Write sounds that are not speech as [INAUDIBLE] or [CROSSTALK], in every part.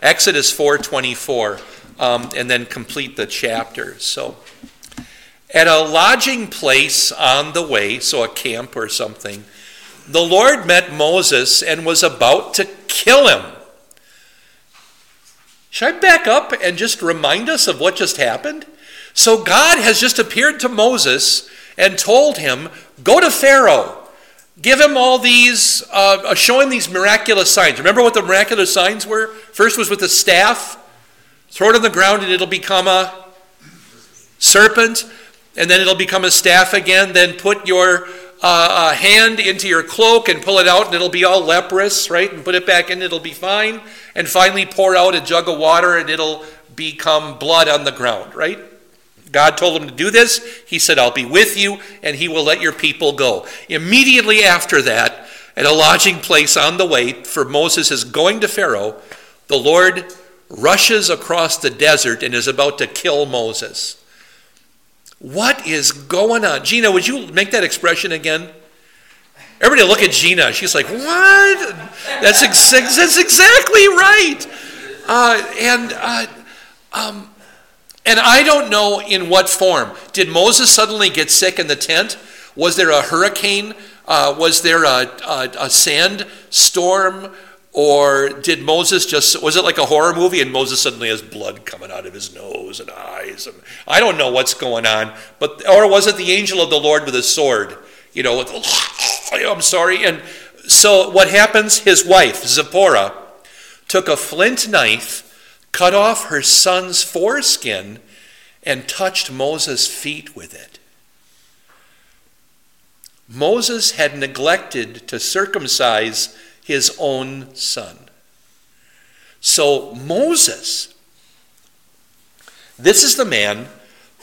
Exodus 4:24, um, and then complete the chapter. So, at a lodging place on the way, so a camp or something, the Lord met Moses and was about to kill him. Should I back up and just remind us of what just happened? So, God has just appeared to Moses and told him, Go to Pharaoh Give him all these, uh, uh, show him these miraculous signs. Remember what the miraculous signs were? First was with the staff. Throw it on the ground and it'll become a serpent. And then it'll become a staff again. Then put your uh, uh, hand into your cloak and pull it out and it'll be all leprous, right? And put it back in, it'll be fine. And finally pour out a jug of water and it'll become blood on the ground, right? God told him to do this. He said, I'll be with you, and he will let your people go. Immediately after that, at a lodging place on the way, for Moses is going to Pharaoh, the Lord rushes across the desert and is about to kill Moses. What is going on? Gina, would you make that expression again? Everybody look at Gina. She's like, what? That's, ex- that's exactly right. Uh, and uh, um, and I don't know in what form. Did Moses suddenly get sick in the tent? Was there a hurricane? Uh, was there a, a, a sand storm? Or did Moses just, was it like a horror movie and Moses suddenly has blood coming out of his nose and eyes? And I don't know what's going on. But, or was it the angel of the Lord with a sword? You know, with, I'm sorry. And so what happens? His wife, Zipporah, took a flint knife cut off her son's foreskin, and touched Moses' feet with it. Moses had neglected to circumcise his own son. So, Moses, this is the man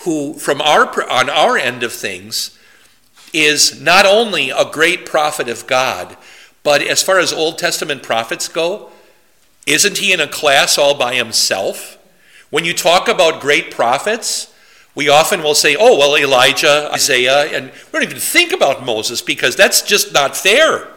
who, from our, on our end of things, is not only a great prophet of God, but as far as Old Testament prophets go, isn't he in a class all by himself? When you talk about great prophets, we often will say, oh, well, Elijah, Isaiah, and we don't even think about Moses because that's just not fair.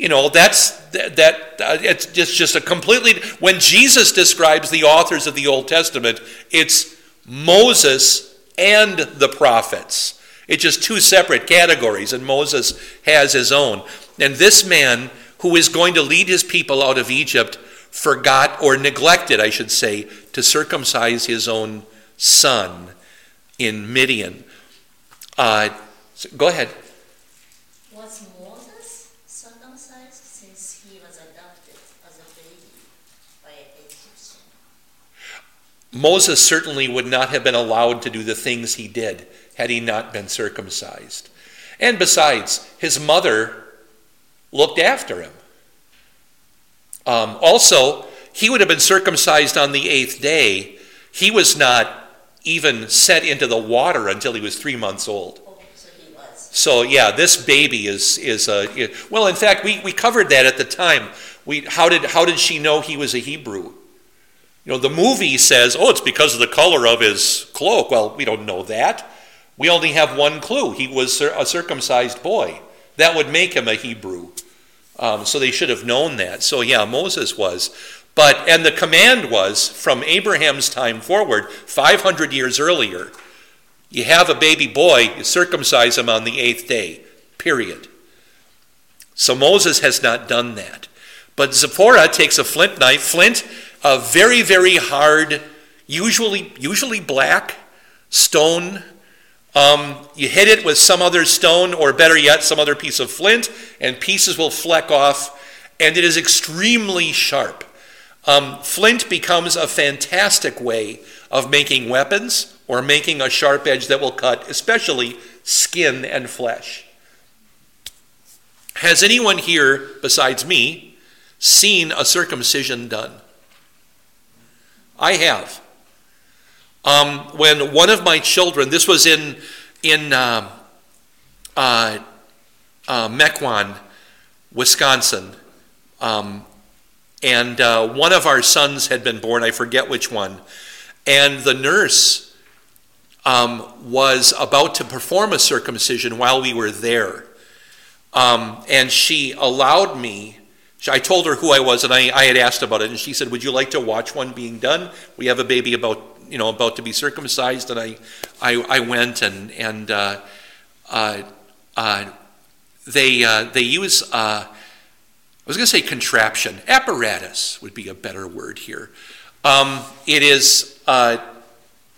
You know, that's that, that uh, it's just, just a completely when Jesus describes the authors of the Old Testament, it's Moses and the prophets. It's just two separate categories, and Moses has his own. And this man who is going to lead his people out of Egypt forgot or neglected, I should say, to circumcise his own son in Midian. Uh, so go ahead. Was Moses circumcised since he was adopted as a baby by an Egyptian? Moses certainly would not have been allowed to do the things he did had he not been circumcised. And besides, his mother looked after him. Um, also, he would have been circumcised on the eighth day. He was not even set into the water until he was three months old. Oh, so he was. So yeah, this baby is is a well. In fact, we, we covered that at the time. We how did how did she know he was a Hebrew? You know, the movie says, oh, it's because of the color of his cloak. Well, we don't know that. We only have one clue. He was a circumcised boy. That would make him a Hebrew. Um, so they should have known that. So yeah, Moses was. But, and the command was from Abraham's time forward, 500 years earlier, you have a baby boy, you circumcise him on the eighth day, period. So Moses has not done that. But Zipporah takes a flint knife, flint, a very, very hard, usually, usually black stone um, you hit it with some other stone, or better yet, some other piece of flint, and pieces will fleck off, and it is extremely sharp. Um, flint becomes a fantastic way of making weapons or making a sharp edge that will cut, especially skin and flesh. Has anyone here, besides me, seen a circumcision done? I have. Um, when one of my children, this was in in uh, uh, uh, Mequon, Wisconsin, um, and uh, one of our sons had been born. I forget which one, and the nurse um, was about to perform a circumcision while we were there, um, and she allowed me I told her who I was, and I, I had asked about it, and she said, "Would you like to watch one being done? We have a baby about you know about to be circumcised." And I I, I went, and and uh, uh, uh, they uh, they use uh, I was going to say contraption apparatus would be a better word here. Um, it is uh,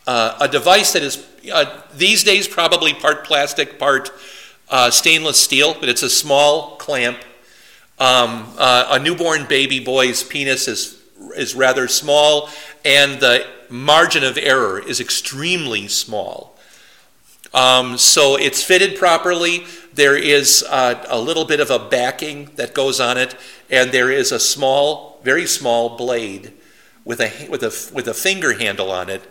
a device that is these days probably part plastic, part stainless steel, but it's a small clamp um, uh, a newborn baby boy's penis is, is rather small, and the margin of error is extremely small. Um, so it's fitted properly. There is uh, a little bit of a backing that goes on it, and there is a small, very small blade with a, with a, with a finger handle on it.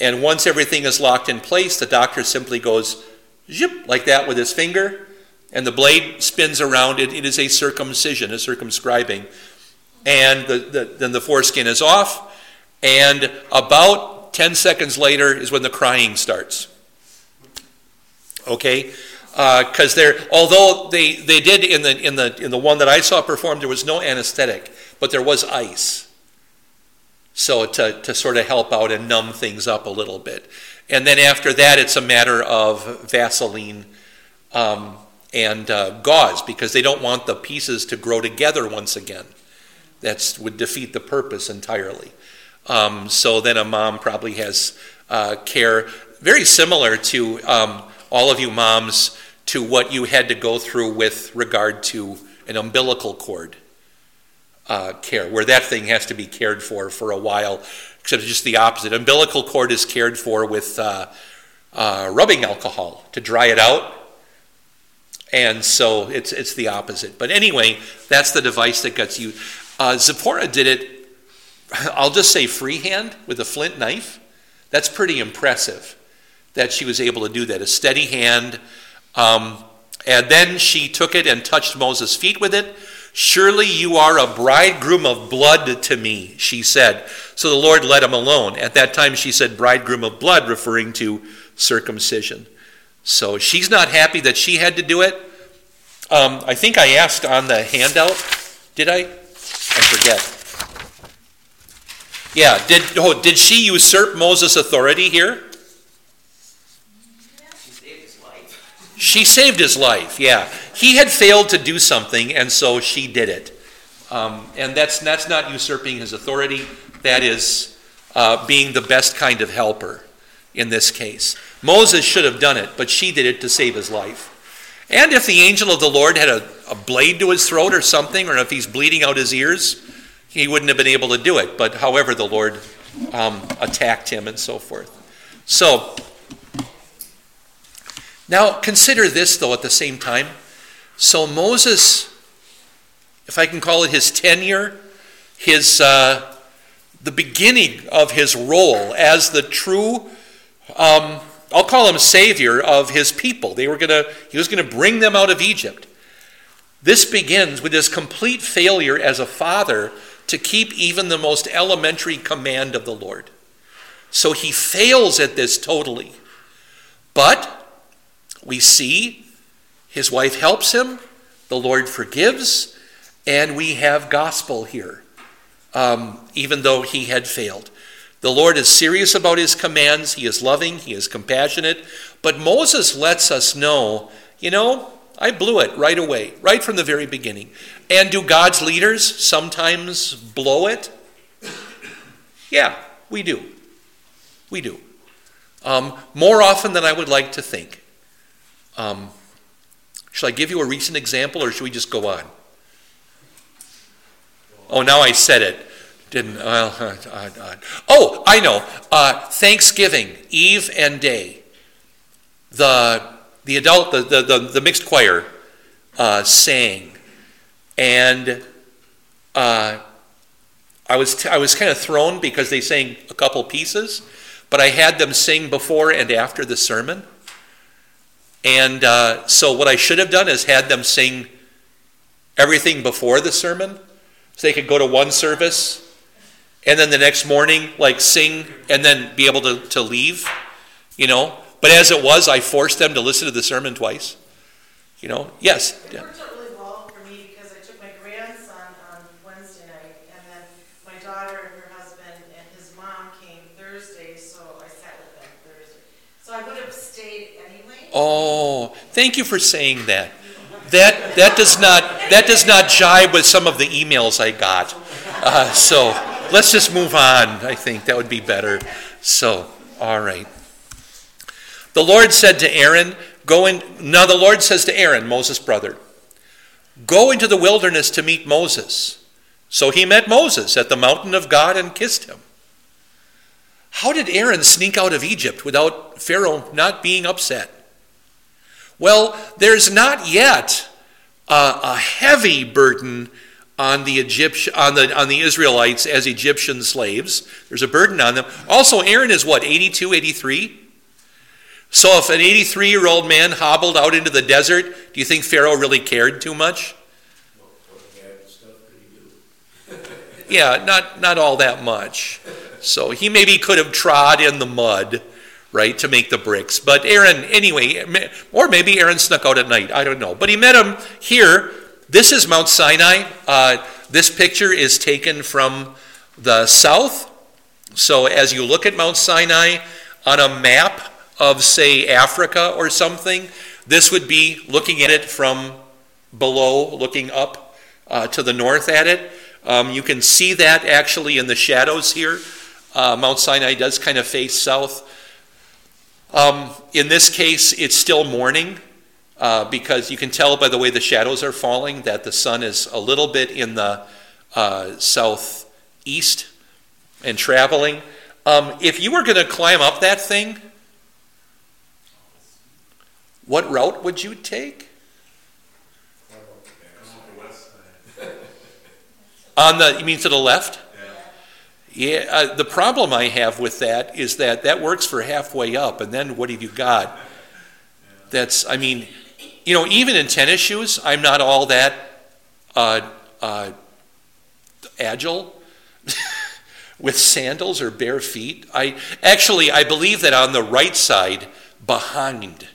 And once everything is locked in place, the doctor simply goes zip like that with his finger, and the blade spins around. It, it is a circumcision, a circumscribing. And the, the, then the foreskin is off, and about 10 seconds later is when the crying starts. Okay? Because uh, there, although they, they did in the, in, the, in the one that I saw performed, there was no anesthetic, but there was ice. So to, to sort of help out and numb things up a little bit. And then after that, it's a matter of Vaseline um, and uh, gauze because they don't want the pieces to grow together once again. That would defeat the purpose entirely. Um, so then a mom probably has uh, care very similar to um, all of you moms to what you had to go through with regard to an umbilical cord uh, care, where that thing has to be cared for for a while, except just the opposite. Umbilical cord is cared for with uh, uh, rubbing alcohol to dry it out and so it's, it's the opposite. But anyway, that's the device that gets you. Uh, Zipporah did it, [LAUGHS] I'll just say freehand with a flint knife. That's pretty impressive that she was able to do that. A steady hand. Um, and then she took it and touched Moses' feet with it. Surely you are a bridegroom of blood to me, she said. So the Lord let him alone. At that time, she said bridegroom of blood, referring to circumcision. So she's not happy that she had to do it. Um, I think I asked on the handout, did I? I forget. Yeah, did, oh, did she usurp Moses' authority here? She saved his life. She saved his life, yeah. He had failed to do something, and so she did it. Um, and that's, that's not usurping his authority, that is uh, being the best kind of helper in this case. Moses should have done it, but she did it to save his life. And if the angel of the Lord had a, a blade to his throat or something, or if he's bleeding out his ears, he wouldn't have been able to do it. But however, the Lord um, attacked him and so forth. So, now consider this though at the same time. So, Moses, if I can call it his tenure, his. Uh, the beginning of his role as the true um, I'll call him savior of his people. They were gonna, he was going to bring them out of Egypt. This begins with his complete failure as a father to keep even the most elementary command of the Lord. So he fails at this totally. But we see his wife helps him, the Lord forgives, and we have gospel here, um, even though he had failed. The Lord is serious about his commands, he is loving, he is compassionate. But Moses lets us know, you know, I blew it right away, right from the very beginning. And do God's leaders sometimes blow it? Yeah, we do. We do. Um, more often than I would like to think. Um, should I give you a recent example or should we just go on? Oh, now I said it. Didn't, well, uh, uh, uh, oh, I know. Uh, Thanksgiving, Eve and Day. The, the adult, the, the, the, the mixed choir uh, sang. And uh, I was, t- I was kind of thrown because they sang a couple pieces, but I had them sing before and after the sermon. And so what I should have done is had them sing everything before the sermon so they could go to one service and then the next morning, like sing and then be able to, to leave, you know. But as it was, I forced them to listen to the sermon twice, you know. Yes. It worked out really well for me because I took my grandson on Wednesday night, and then my daughter and her husband and his mom came Thursday, so I sat with them Thursday. So I would have stayed anyway. Oh, thank you for saying that. That that does not that does not jibe with some of the emails I got uh, so let's just move on. I think that would be better. So all right. The Lord said to Aaron, "Go in." Now the Lord says to Aaron, Moses' brother, "Go into the wilderness to meet Moses." So he met Moses at the mountain of God and kissed him. How did Aaron sneak out of Egypt without Pharaoh not being upset? Well, there's not yet a, a heavy burden on the Egyptian, on the on the Israelites as Egyptian slaves. There's a burden on them. Also, Aaron is what 82, 83. So, if an 83 year old man hobbled out into the desert, do you think Pharaoh really cared too much? [LAUGHS] yeah, not not all that much. So he maybe could have trod in the mud, right, to make the bricks. But Aaron, anyway, or maybe Aaron snuck out at night. I don't know. But he met him here. This is Mount Sinai. Uh, this picture is taken from the south. So as you look at Mount Sinai on a map of, say, Africa or something, this would be looking at it from below, looking up uh, to the north at it. Um, you can see that actually in the shadows here. Uh, Mount Sinai does kind of face south. Um, in this case, it's still morning uh, because you can tell by the way the shadows are falling that the sun is a little bit in the uh, southeast and traveling. Um, if you were going to climb up that thing, what route would you take? On the, you mean to the left? Yeah, uh, the problem I have with that is that that works for halfway up, and then what have you got? That's, I mean, you know, even in tennis shoes, I'm not all that uh, uh, agile [LAUGHS] with sandals or bare feet. I actually, I believe that on the right side, behind,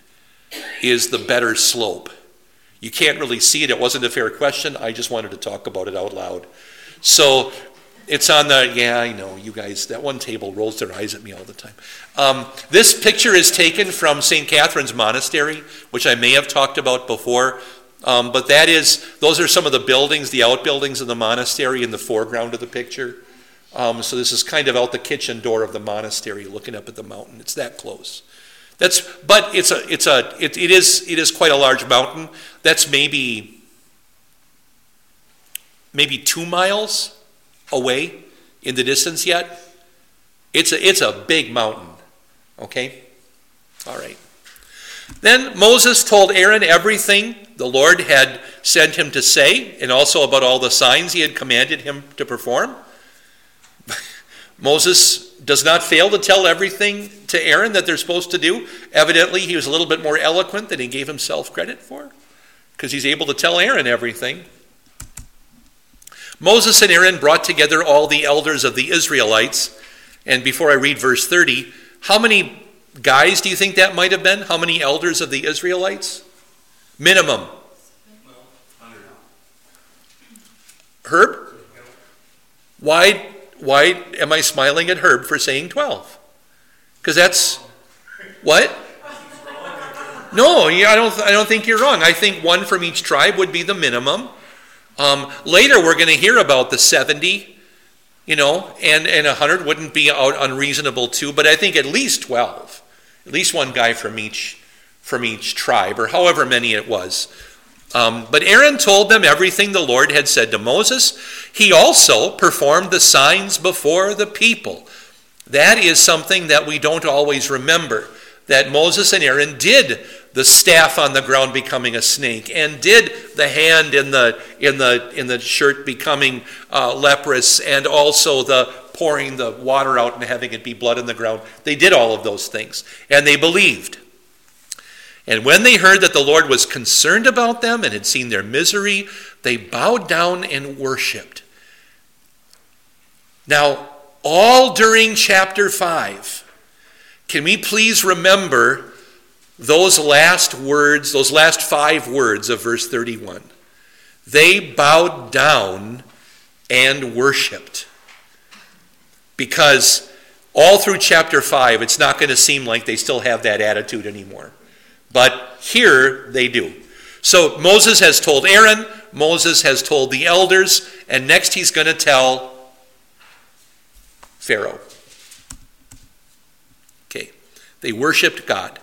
is the better slope. You can't really see it. It wasn't a fair question. I just wanted to talk about it out loud. So it's on the, yeah, I know, you guys, that one table rolls their eyes at me all the time. Um, this picture is taken from St. Catherine's Monastery, which I may have talked about before. Um, but that is, those are some of the buildings, the outbuildings of the monastery in the foreground of the picture. Um, so this is kind of out the kitchen door of the monastery, looking up at the mountain. It's that close. That's, but it's a, it's a, it, it is, it is quite a large mountain. That's maybe maybe two miles away in the distance yet. It's a, it's a big mountain. Okay? All right. Then Moses told Aaron everything the Lord had sent him to say, and also about all the signs he had commanded him to perform. [LAUGHS] Moses does not fail to tell everything to Aaron that they're supposed to do. Evidently, he was a little bit more eloquent than he gave himself credit for, because he's able to tell Aaron everything. Moses and Aaron brought together all the elders of the Israelites. And before I read verse 30, how many guys do you think that might have been? How many elders of the Israelites? Minimum. Herb? Why, why am I smiling at Herb for saying 12? Because that's what? No, I don't, I don't think you're wrong. I think one from each tribe would be the minimum. Um, later, we're going to hear about the 70, you know, and, and 100 wouldn't be out unreasonable too, but I think at least 12, at least one guy from each, from each tribe, or however many it was. Um, but Aaron told them everything the Lord had said to Moses. He also performed the signs before the people. That is something that we don't always remember, that Moses and Aaron did the staff on the ground becoming a snake, and did the hand in the in the in the shirt becoming uh, leprous, and also the pouring the water out and having it be blood in the ground. They did all of those things, and they believed. And when they heard that the Lord was concerned about them and had seen their misery, they bowed down and worshiped. Now, all during chapter 5, can we please remember those last words, those last five words of verse 31. They bowed down and worshiped. Because all through chapter 5, it's not going to seem like they still have that attitude anymore. But here they do. So Moses has told Aaron, Moses has told the elders, and next he's going to tell Pharaoh. They worshiped God.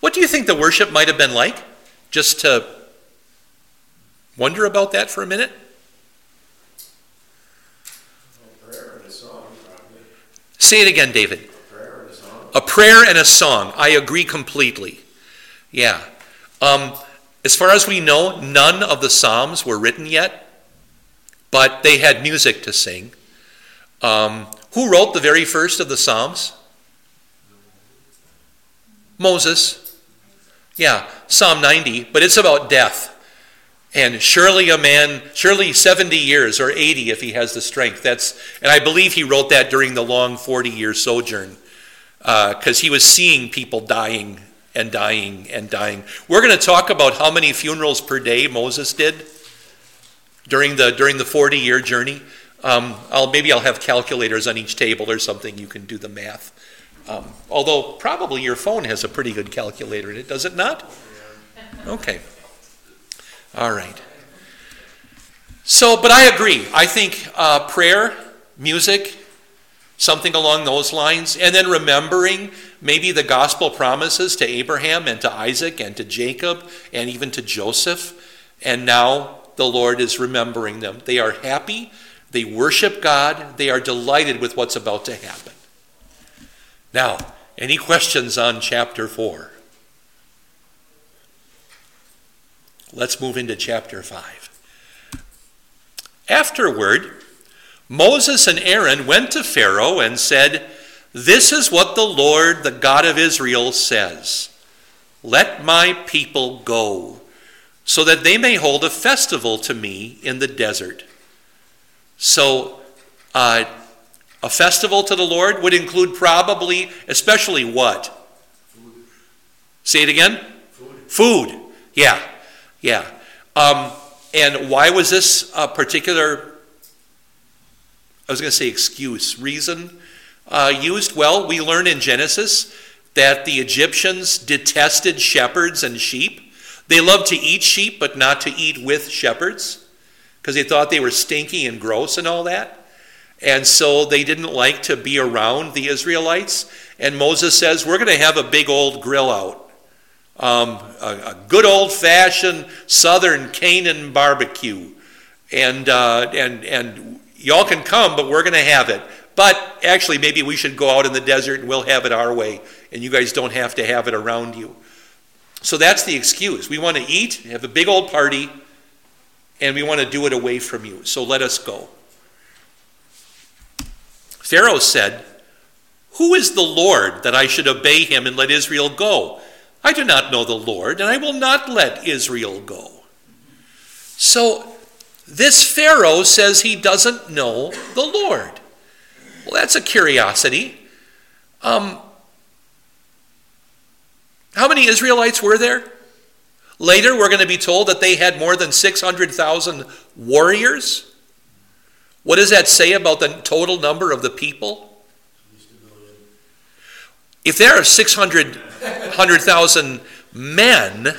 What do you think the worship might have been like? Just to wonder about that for a minute? Say it again, David. A prayer and a song. A prayer and a song. I agree completely. Yeah. Um, as far as we know, none of the Psalms were written yet, but they had music to sing. Um, who wrote the very first of the Psalms? Moses. Yeah, Psalm 90, but it's about death. And surely a man, surely 70 years or 80 if he has the strength. That's, and I believe he wrote that during the long 40 year sojourn because uh, he was seeing people dying and dying and dying. We're going to talk about how many funerals per day Moses did during the during the 40 year journey. Um, I'll maybe I'll have calculators on each table or something. You can do the math. Um, although probably your phone has a pretty good calculator in it, does it not? Okay. All right. So, but I agree. I think uh, prayer, music, something along those lines, and then remembering maybe the gospel promises to Abraham and to Isaac and to Jacob and even to Joseph. And now the Lord is remembering them. They are happy, they worship God, they are delighted with what's about to happen. Now, any questions on chapter 4? Let's move into chapter 5. Afterward, Moses and Aaron went to Pharaoh and said, This is what the Lord, the God of Israel, says Let my people go, so that they may hold a festival to me in the desert. So, uh, a festival to the Lord would include probably, especially what? Food. Say it again? Food. Food. Yeah. Yeah. Um, and why was this a particular, I was going to say excuse, reason uh, used? Well, we learn in Genesis that the Egyptians detested shepherds and sheep. They loved to eat sheep, but not to eat with shepherds because they thought they were stinky and gross and all that. And so they didn't like to be around the Israelites. And Moses says, We're going to have a big old grill out. Um, a, a, good old fashioned southern Canaan barbecue. And, uh, and, and y'all can come, but we're going to have it. But actually, maybe we should go out in the desert and we'll have it our way. And you guys don't have to have it around you. So that's the excuse. We want to eat, have a big old party, and we want to do it away from you. So let us go. Pharaoh said, Who is the Lord that I should obey him and let Israel go? I do not know the Lord, and I will not let Israel go. So this Pharaoh says he doesn't know the Lord. Well, that's a curiosity. Um, how many Israelites were there? Later, we're going to be told that they had more than 600,000 warriors. What does that say about the total number of the people? If there are 600,000 men,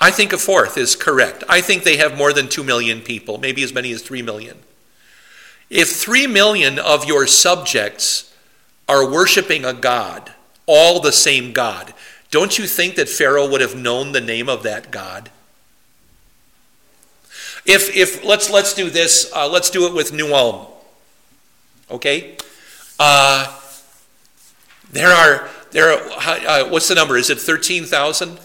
I think a fourth is correct. I think they have more than 2 million people, maybe as many as 3 million. If 3 million of your subjects are worshiping a God, all the same God, don't you think that Pharaoh would have known the name of that God? If, if let's, let's do this, uh, let's do it with New Ulm. Okay? Uh, there are, there are uh, what's the number? Is it 13,000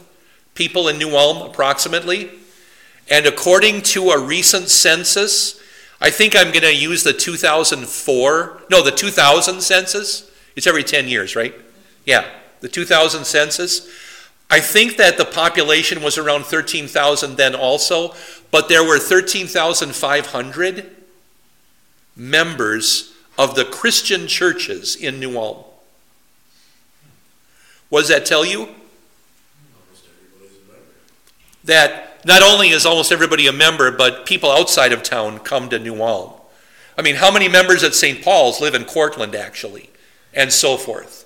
people in New Ulm approximately? And according to a recent census, I think I'm going to use the 2004, no, the 2000 census. It's every 10 years, right? Yeah, the 2000 census. I think that the population was around 13,000 then also, but there were 13,500 members of the Christian churches in New Ulm. What does that tell you? That not only is almost everybody a member, but people outside of town come to New Ulm. I mean, how many members at St. Paul's live in Courtland, actually, and so forth?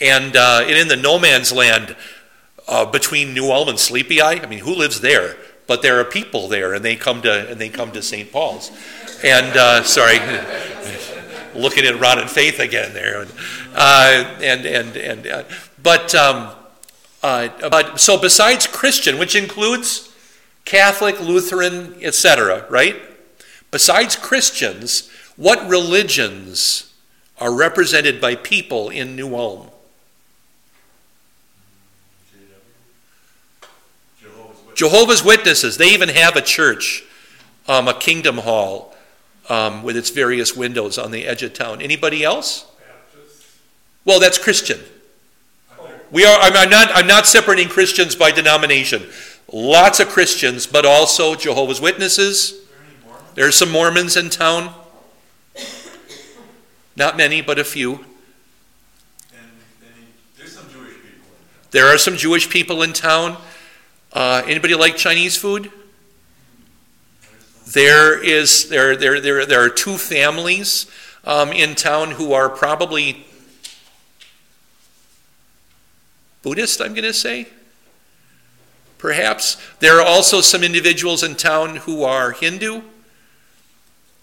And, uh, and in the no man's land uh, between New Ulm and Sleepy Eye, I mean, who lives there? But there are people there, and they come to and they come to St. Paul's. And uh, sorry, [LAUGHS] looking at Ron and Faith again there. And uh, and and, and uh, but um, uh, but so besides Christian, which includes Catholic, Lutheran, etc., right? Besides Christians, what religions are represented by people in New Ulm? Jehovah's Witnesses, they even have a church, um, a kingdom hall um, with its various windows on the edge of town. Anybody else? Well, that's Christian. We are. I'm not. I'm not separating Christians by denomination. Lots of Christians, but also Jehovah's Witnesses. There are some Mormons in town. Not many, but a few. There are some Jewish people in town. Uh, anybody like Chinese food? There is there there there there are two families um, in town who are probably Buddhist. I'm going to say. Perhaps there are also some individuals in town who are Hindu,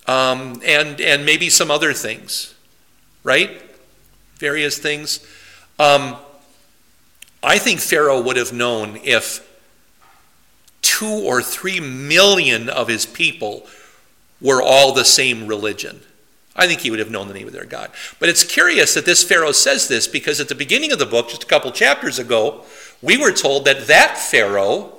um, and and maybe some other things, right? Various things. Um, I think Pharaoh would have known if two or three million of his people were all the same religion. I think he would have known the name of their God. But it's curious that this Pharaoh says this because at the beginning of the book, just a couple chapters ago, we were told that that Pharaoh,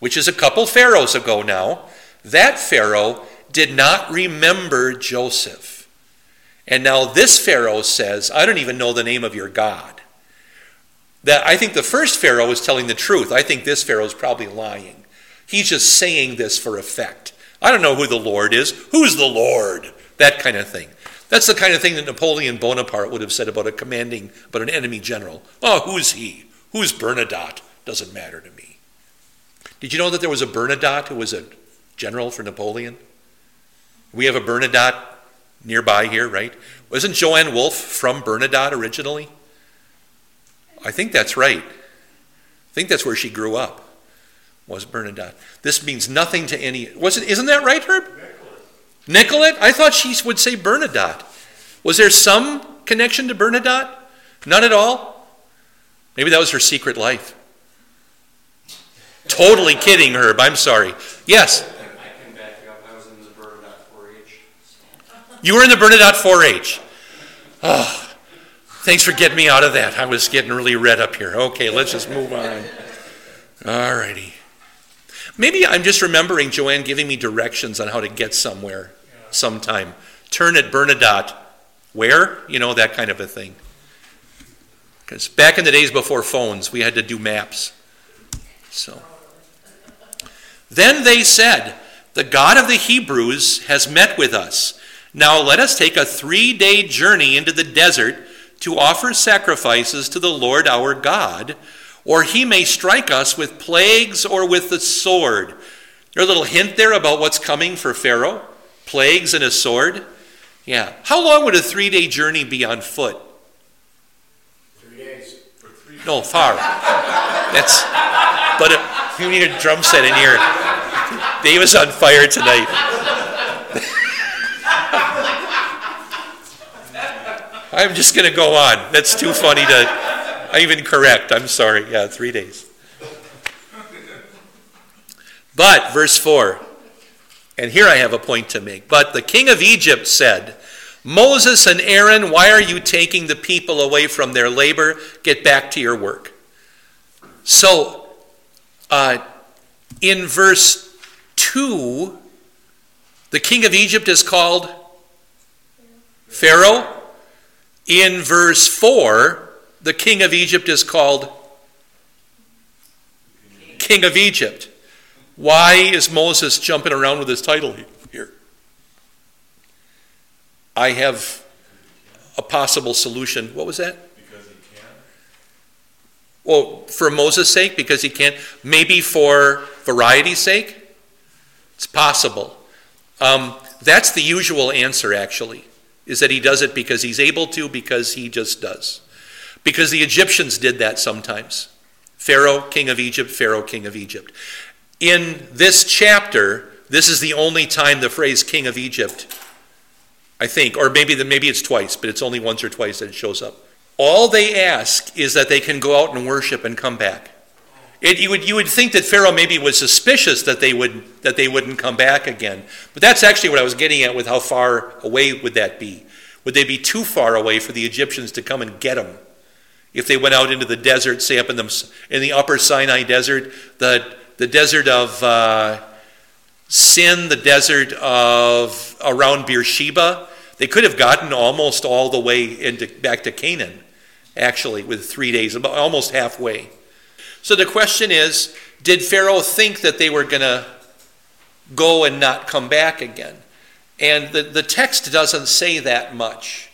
which is a couple pharaohs ago now, that Pharaoh did not remember Joseph. And now this Pharaoh says, I don't even know the name of your God. That I think the first Pharaoh was telling the truth. I think this Pharaoh is probably lying. He's just saying this for effect. I don't know who the Lord is. Who's the Lord? That kind of thing. That's the kind of thing that Napoleon Bonaparte would have said about a commanding, but an enemy general. Oh, who's he? Who's Bernadotte? Doesn't matter to me. Did you know that there was a Bernadotte who was a general for Napoleon? We have a Bernadotte nearby here, right? Wasn't Joanne Wolfe from Bernadotte originally? I think that's right. I think that's where she grew up was Bernadotte. This means nothing to any. Wasn't? Isn't that right, Herb? Nicollet. I thought she would say Bernadotte. Was there some connection to Bernadotte? None at all. Maybe that was her secret life. Totally kidding, Herb. I'm sorry. Yes. I can back you up. I was in the Bernadotte 4-H. You were in the Bernadotte 4-H. Oh, ah, thanks for getting me out of that. I was getting really red up here. Okay, let's just move on. All righty. Maybe I'm just remembering Joanne giving me directions on how to get somewhere sometime. Turn at Bernadotte. Where? You know, that kind of a thing. Because back in the days before phones, we had to do maps. So. Then they said, The God of the Hebrews has met with us. Now let us take a three day journey into the desert to offer sacrifices to the Lord our God or he may strike us with plagues or with the sword. There's a little hint there about what's coming for Pharaoh plagues and a sword. Yeah. How long would a three day journey be on foot? Three days. No, far. That's. But it, you need a drum set in here. Dave is on fire tonight. [LAUGHS] I'm just going to go on. That's too funny to. I even correct. I'm sorry. Yeah, three days. But, verse 4, and here I have a point to make. But the king of Egypt said, Moses and Aaron, why are you taking the people away from their labor? Get back to your work. So, uh, in verse 2, the king of Egypt is called Pharaoh. In verse 4, the king of Egypt is called King of Egypt. Why is Moses jumping around with his title here? I have a possible solution. What was that? Because he can. Well, for Moses' sake, because he can't. Maybe for variety's sake? It's possible. Um, that's the usual answer, actually, is that he does it because he's able to, because he just does. Because the Egyptians did that sometimes. Pharaoh, king of Egypt, Pharaoh, king of Egypt. In this chapter, this is the only time the phrase king of Egypt, I think, or maybe the, maybe it's twice, but it's only once or twice that it shows up. All they ask is that they can go out and worship and come back. It, you, would, you would think that Pharaoh maybe was suspicious that they, would, that they wouldn't come back again. But that's actually what I was getting at with how far away would that be. Would they be too far away for the Egyptians to come and get them? If they went out into the desert, say up in the, in the upper Sinai desert, the, the desert of uh, Sin, the desert of around Beersheba, they could have gotten almost all the way into, back to Canaan, actually, with three days, almost halfway. So the question is did Pharaoh think that they were going to go and not come back again? And the, the text doesn't say that much.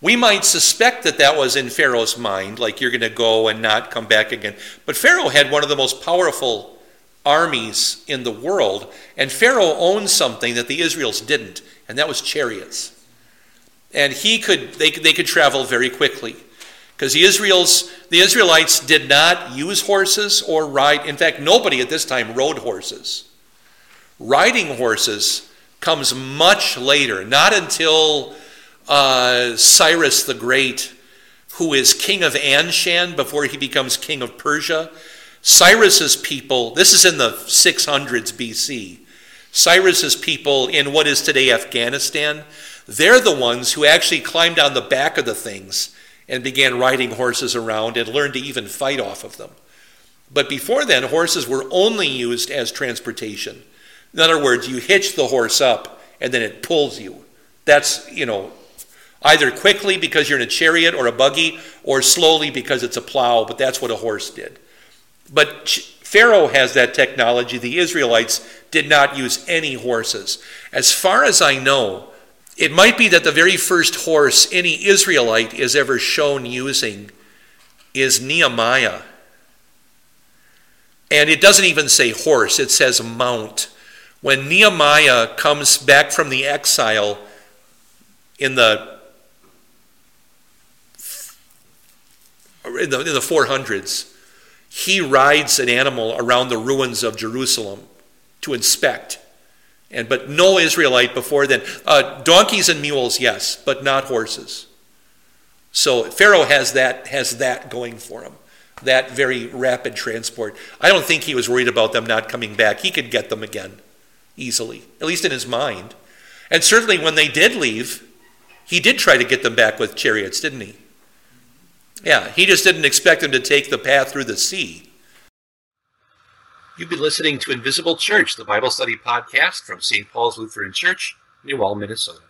We might suspect that that was in Pharaoh's mind, like you're going to go and not come back again. But Pharaoh had one of the most powerful armies in the world, and Pharaoh owned something that the Israels didn't, and that was chariots. And he could, they, they could travel very quickly. Because the Israels, the Israelites did not use horses or ride. In fact, nobody at this time rode horses. Riding horses comes much later, not until uh, Cyrus the Great, who is king of Anshan before he becomes king of Persia. Cyrus's people, this is in the 600s BC. Cyrus's people in what is today Afghanistan, they're the ones who actually climbed on the back of the things and began riding horses around and learned to even fight off of them. But before then, horses were only used as transportation. In other words, you hitch the horse up and then it pulls you. That's, you know, either quickly because you're in a chariot or a buggy or slowly because it's a plow, but that's what a horse did. But Pharaoh has that technology. The Israelites did not use any horses. As far as I know, it might be that the very first horse any Israelite is ever shown using is Nehemiah. And it doesn't even say horse, it says mount. When Nehemiah comes back from the exile in the in the, in the 400s, he rides an animal around the ruins of Jerusalem to inspect. And but no Israelite before then. Uh, donkeys and mules, yes, but not horses. So Pharaoh has that has that going for him, that very rapid transport. I don't think he was worried about them not coming back. He could get them again easily, at least in his mind. And certainly when they did leave, he did try to get them back with chariots, didn't he? Yeah, he just didn't expect them to take the path through the sea. You've been listening to Invisible Church, the Bible study podcast from St. Paul's Lutheran Church, New Minnesota.